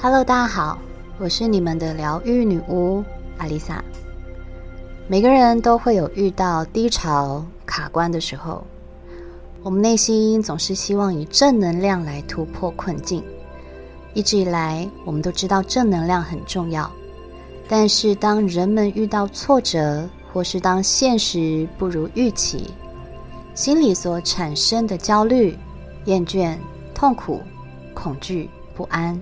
Hello，大家好，我是你们的疗愈女巫阿丽萨。每个人都会有遇到低潮、卡关的时候，我们内心总是希望以正能量来突破困境。一直以来，我们都知道正能量很重要，但是当人们遇到挫折，或是当现实不如预期，心里所产生的焦虑、厌倦、痛苦、恐惧、不安。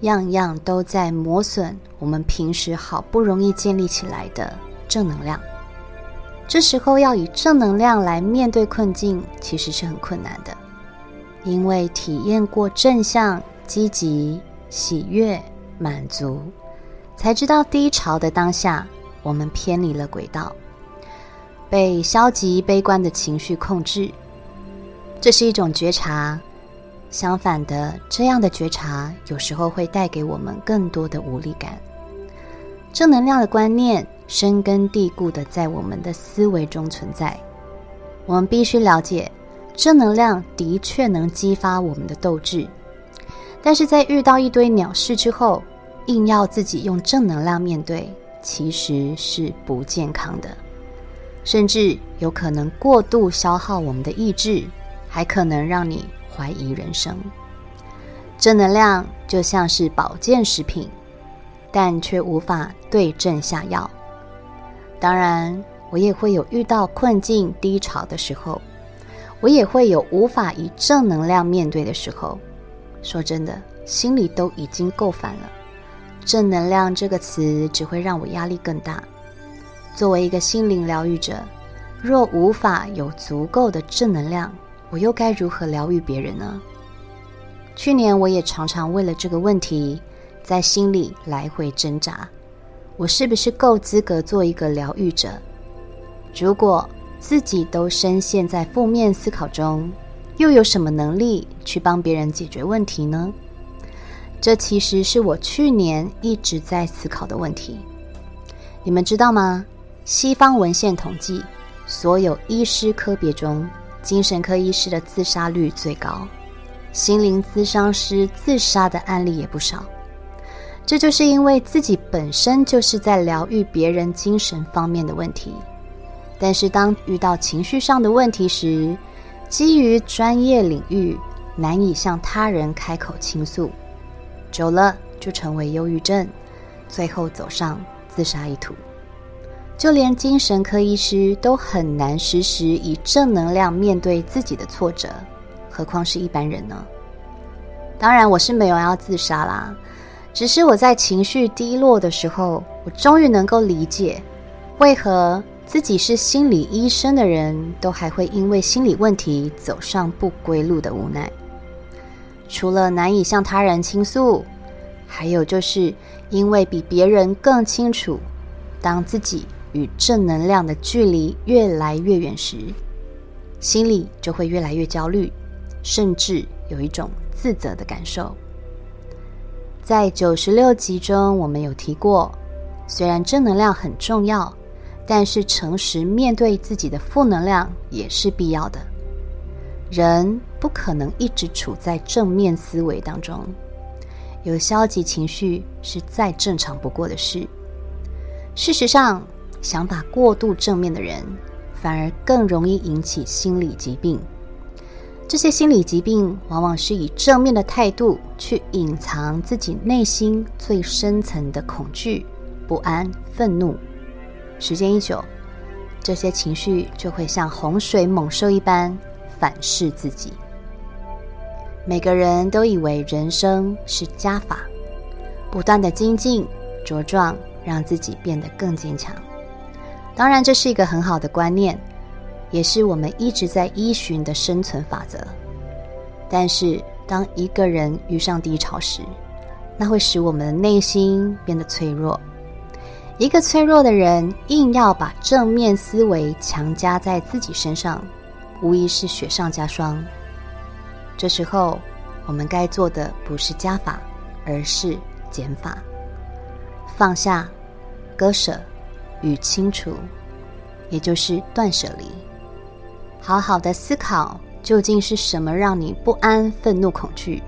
样样都在磨损我们平时好不容易建立起来的正能量。这时候要以正能量来面对困境，其实是很困难的，因为体验过正向、积极、喜悦、满足，才知道低潮的当下，我们偏离了轨道，被消极悲观的情绪控制。这是一种觉察。相反的，这样的觉察有时候会带给我们更多的无力感。正能量的观念深根蒂固的在我们的思维中存在。我们必须了解，正能量的确能激发我们的斗志，但是在遇到一堆鸟事之后，硬要自己用正能量面对，其实是不健康的，甚至有可能过度消耗我们的意志，还可能让你。怀疑人生，正能量就像是保健食品，但却无法对症下药。当然，我也会有遇到困境低潮的时候，我也会有无法以正能量面对的时候。说真的，心里都已经够烦了，正能量这个词只会让我压力更大。作为一个心灵疗愈者，若无法有足够的正能量，我又该如何疗愈别人呢？去年我也常常为了这个问题在心里来回挣扎：我是不是够资格做一个疗愈者？如果自己都深陷在负面思考中，又有什么能力去帮别人解决问题呢？这其实是我去年一直在思考的问题。你们知道吗？西方文献统计，所有医师科别中，精神科医师的自杀率最高，心灵咨商师自杀的案例也不少。这就是因为自己本身就是在疗愈别人精神方面的问题，但是当遇到情绪上的问题时，基于专业领域难以向他人开口倾诉，久了就成为忧郁症，最后走上自杀一途。就连精神科医师都很难时时以正能量面对自己的挫折，何况是一般人呢？当然，我是没有要自杀啦，只是我在情绪低落的时候，我终于能够理解，为何自己是心理医生的人都还会因为心理问题走上不归路的无奈。除了难以向他人倾诉，还有就是因为比别人更清楚，当自己。与正能量的距离越来越远时，心里就会越来越焦虑，甚至有一种自责的感受。在九十六集中，我们有提过，虽然正能量很重要，但是诚实面对自己的负能量也是必要的。人不可能一直处在正面思维当中，有消极情绪是再正常不过的事。事实上，想法过度正面的人，反而更容易引起心理疾病。这些心理疾病往往是以正面的态度去隐藏自己内心最深层的恐惧、不安、愤怒。时间一久，这些情绪就会像洪水猛兽一般反噬自己。每个人都以为人生是加法，不断的精进、茁壮，让自己变得更坚强。当然，这是一个很好的观念，也是我们一直在依循的生存法则。但是，当一个人遇上低潮时，那会使我们的内心变得脆弱。一个脆弱的人硬要把正面思维强加在自己身上，无疑是雪上加霜。这时候，我们该做的不是加法，而是减法，放下，割舍。与清除，也就是断舍离。好好的思考，究竟是什么让你不安、愤怒、恐惧？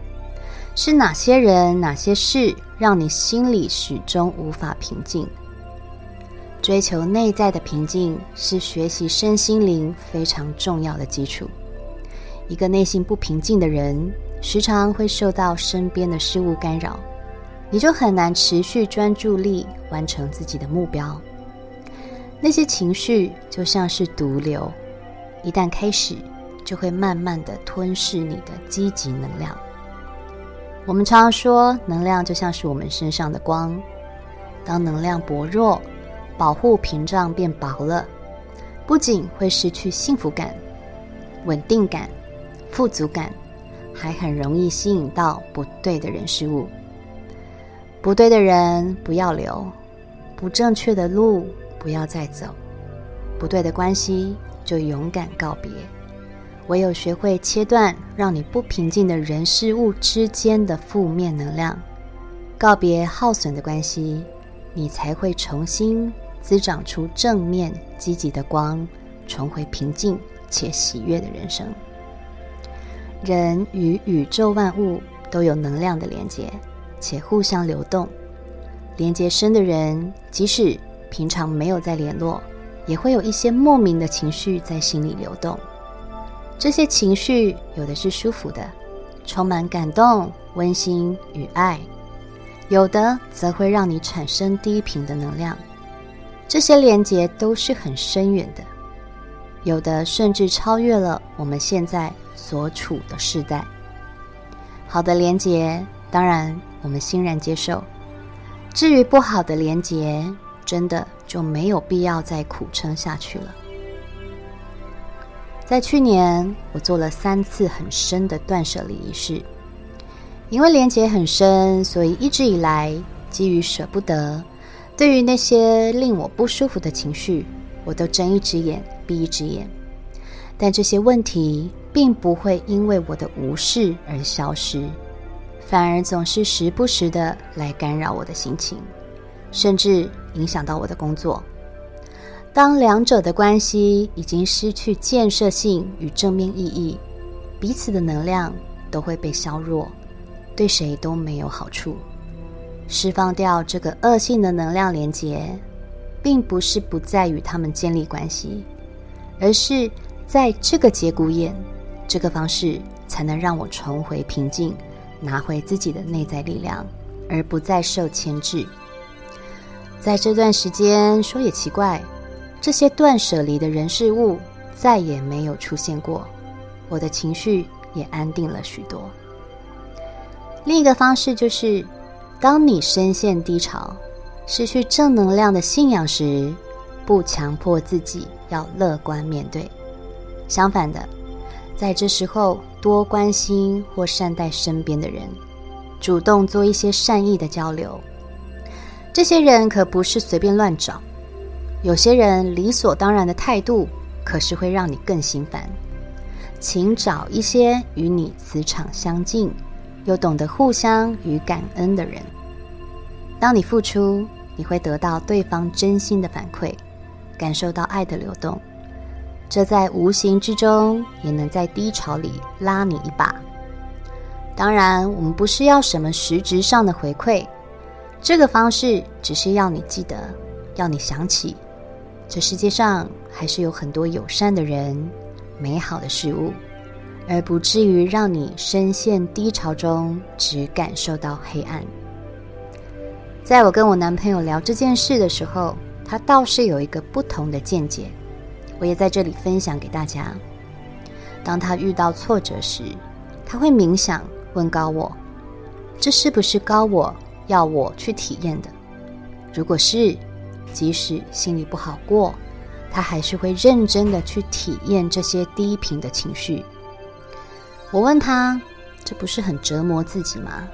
是哪些人、哪些事让你心里始终无法平静？追求内在的平静是学习身心灵非常重要的基础。一个内心不平静的人，时常会受到身边的事物干扰，你就很难持续专注力完成自己的目标。那些情绪就像是毒瘤，一旦开始，就会慢慢的吞噬你的积极能量。我们常常说，能量就像是我们身上的光，当能量薄弱，保护屏障变薄了，不仅会失去幸福感、稳定感、富足感，还很容易吸引到不对的人事物。不对的人不要留，不正确的路不要再走，不对的关系就勇敢告别。唯有学会切断让你不平静的人事物之间的负面能量，告别耗损的关系，你才会重新。滋长出正面积极的光，重回平静且喜悦的人生。人与宇宙万物都有能量的连接，且互相流动。连接深的人，即使平常没有在联络，也会有一些莫名的情绪在心里流动。这些情绪有的是舒服的，充满感动、温馨与爱；有的则会让你产生低频的能量。这些连结都是很深远的，有的甚至超越了我们现在所处的世代。好的连结，当然我们欣然接受；至于不好的连结，真的就没有必要再苦撑下去了。在去年，我做了三次很深的断舍离仪式，因为连结很深，所以一直以来基于舍不得。对于那些令我不舒服的情绪，我都睁一只眼闭一只眼。但这些问题并不会因为我的无视而消失，反而总是时不时的来干扰我的心情，甚至影响到我的工作。当两者的关系已经失去建设性与正面意义，彼此的能量都会被削弱，对谁都没有好处。释放掉这个恶性的能量连结，并不是不再与他们建立关系，而是在这个节骨眼，这个方式才能让我重回平静，拿回自己的内在力量，而不再受牵制。在这段时间，说也奇怪，这些断舍离的人事物再也没有出现过，我的情绪也安定了许多。另一个方式就是。当你深陷低潮、失去正能量的信仰时，不强迫自己要乐观面对。相反的，在这时候多关心或善待身边的人，主动做一些善意的交流。这些人可不是随便乱找，有些人理所当然的态度，可是会让你更心烦。请找一些与你磁场相近，又懂得互相与感恩的人。当你付出，你会得到对方真心的反馈，感受到爱的流动。这在无形之中也能在低潮里拉你一把。当然，我们不是要什么实质上的回馈，这个方式只是要你记得，要你想起，这世界上还是有很多友善的人、美好的事物。而不至于让你深陷低潮中，只感受到黑暗。在我跟我男朋友聊这件事的时候，他倒是有一个不同的见解，我也在这里分享给大家。当他遇到挫折时，他会冥想，问高我：“这是不是高我要我去体验的？”如果是，即使心里不好过，他还是会认真的去体验这些低频的情绪。我问他：“这不是很折磨自己吗？”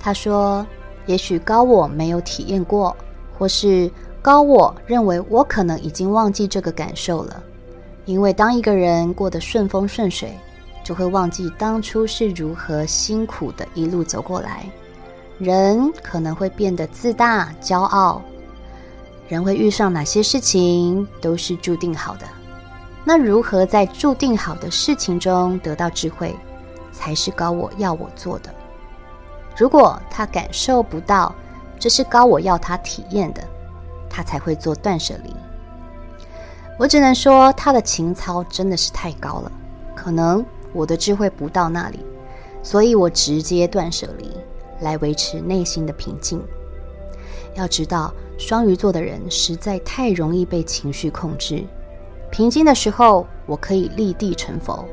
他说：“也许高我没有体验过，或是高我认为我可能已经忘记这个感受了。因为当一个人过得顺风顺水，就会忘记当初是如何辛苦的一路走过来。人可能会变得自大、骄傲，人会遇上哪些事情都是注定好的。”那如何在注定好的事情中得到智慧，才是高我要我做的。如果他感受不到这是高我要他体验的，他才会做断舍离。我只能说，他的情操真的是太高了，可能我的智慧不到那里，所以我直接断舍离来维持内心的平静。要知道，双鱼座的人实在太容易被情绪控制。平静的时候，我可以立地成佛；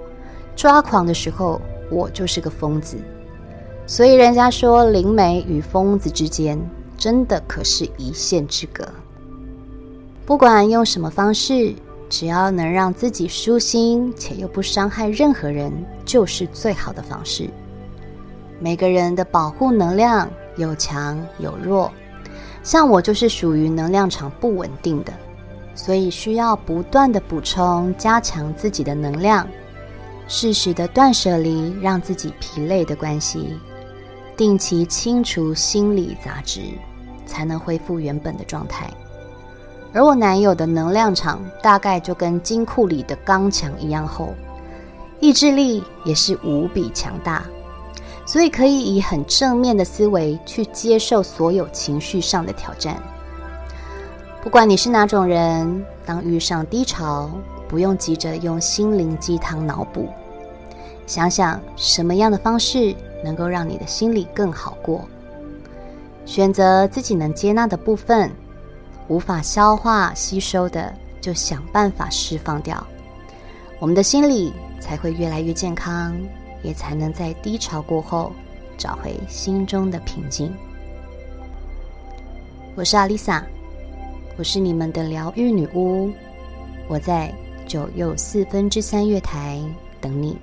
抓狂的时候，我就是个疯子。所以人家说，灵媒与疯子之间，真的可是一线之隔。不管用什么方式，只要能让自己舒心且又不伤害任何人，就是最好的方式。每个人的保护能量有强有弱，像我就是属于能量场不稳定的，所以需要不断的补充，加强自己的能量，适时的断舍离，让自己疲累的关系，定期清除心理杂质，才能恢复原本的状态。而我男友的能量场大概就跟金库里的钢墙一样厚，意志力也是无比强大，所以可以以很正面的思维去接受所有情绪上的挑战。不管你是哪种人，当遇上低潮，不用急着用心灵鸡汤脑补，想想什么样的方式能够让你的心里更好过，选择自己能接纳的部分。无法消化吸收的，就想办法释放掉，我们的心理才会越来越健康，也才能在低潮过后找回心中的平静。我是阿丽萨，我是你们的疗愈女巫，我在九又四分之三月台等你。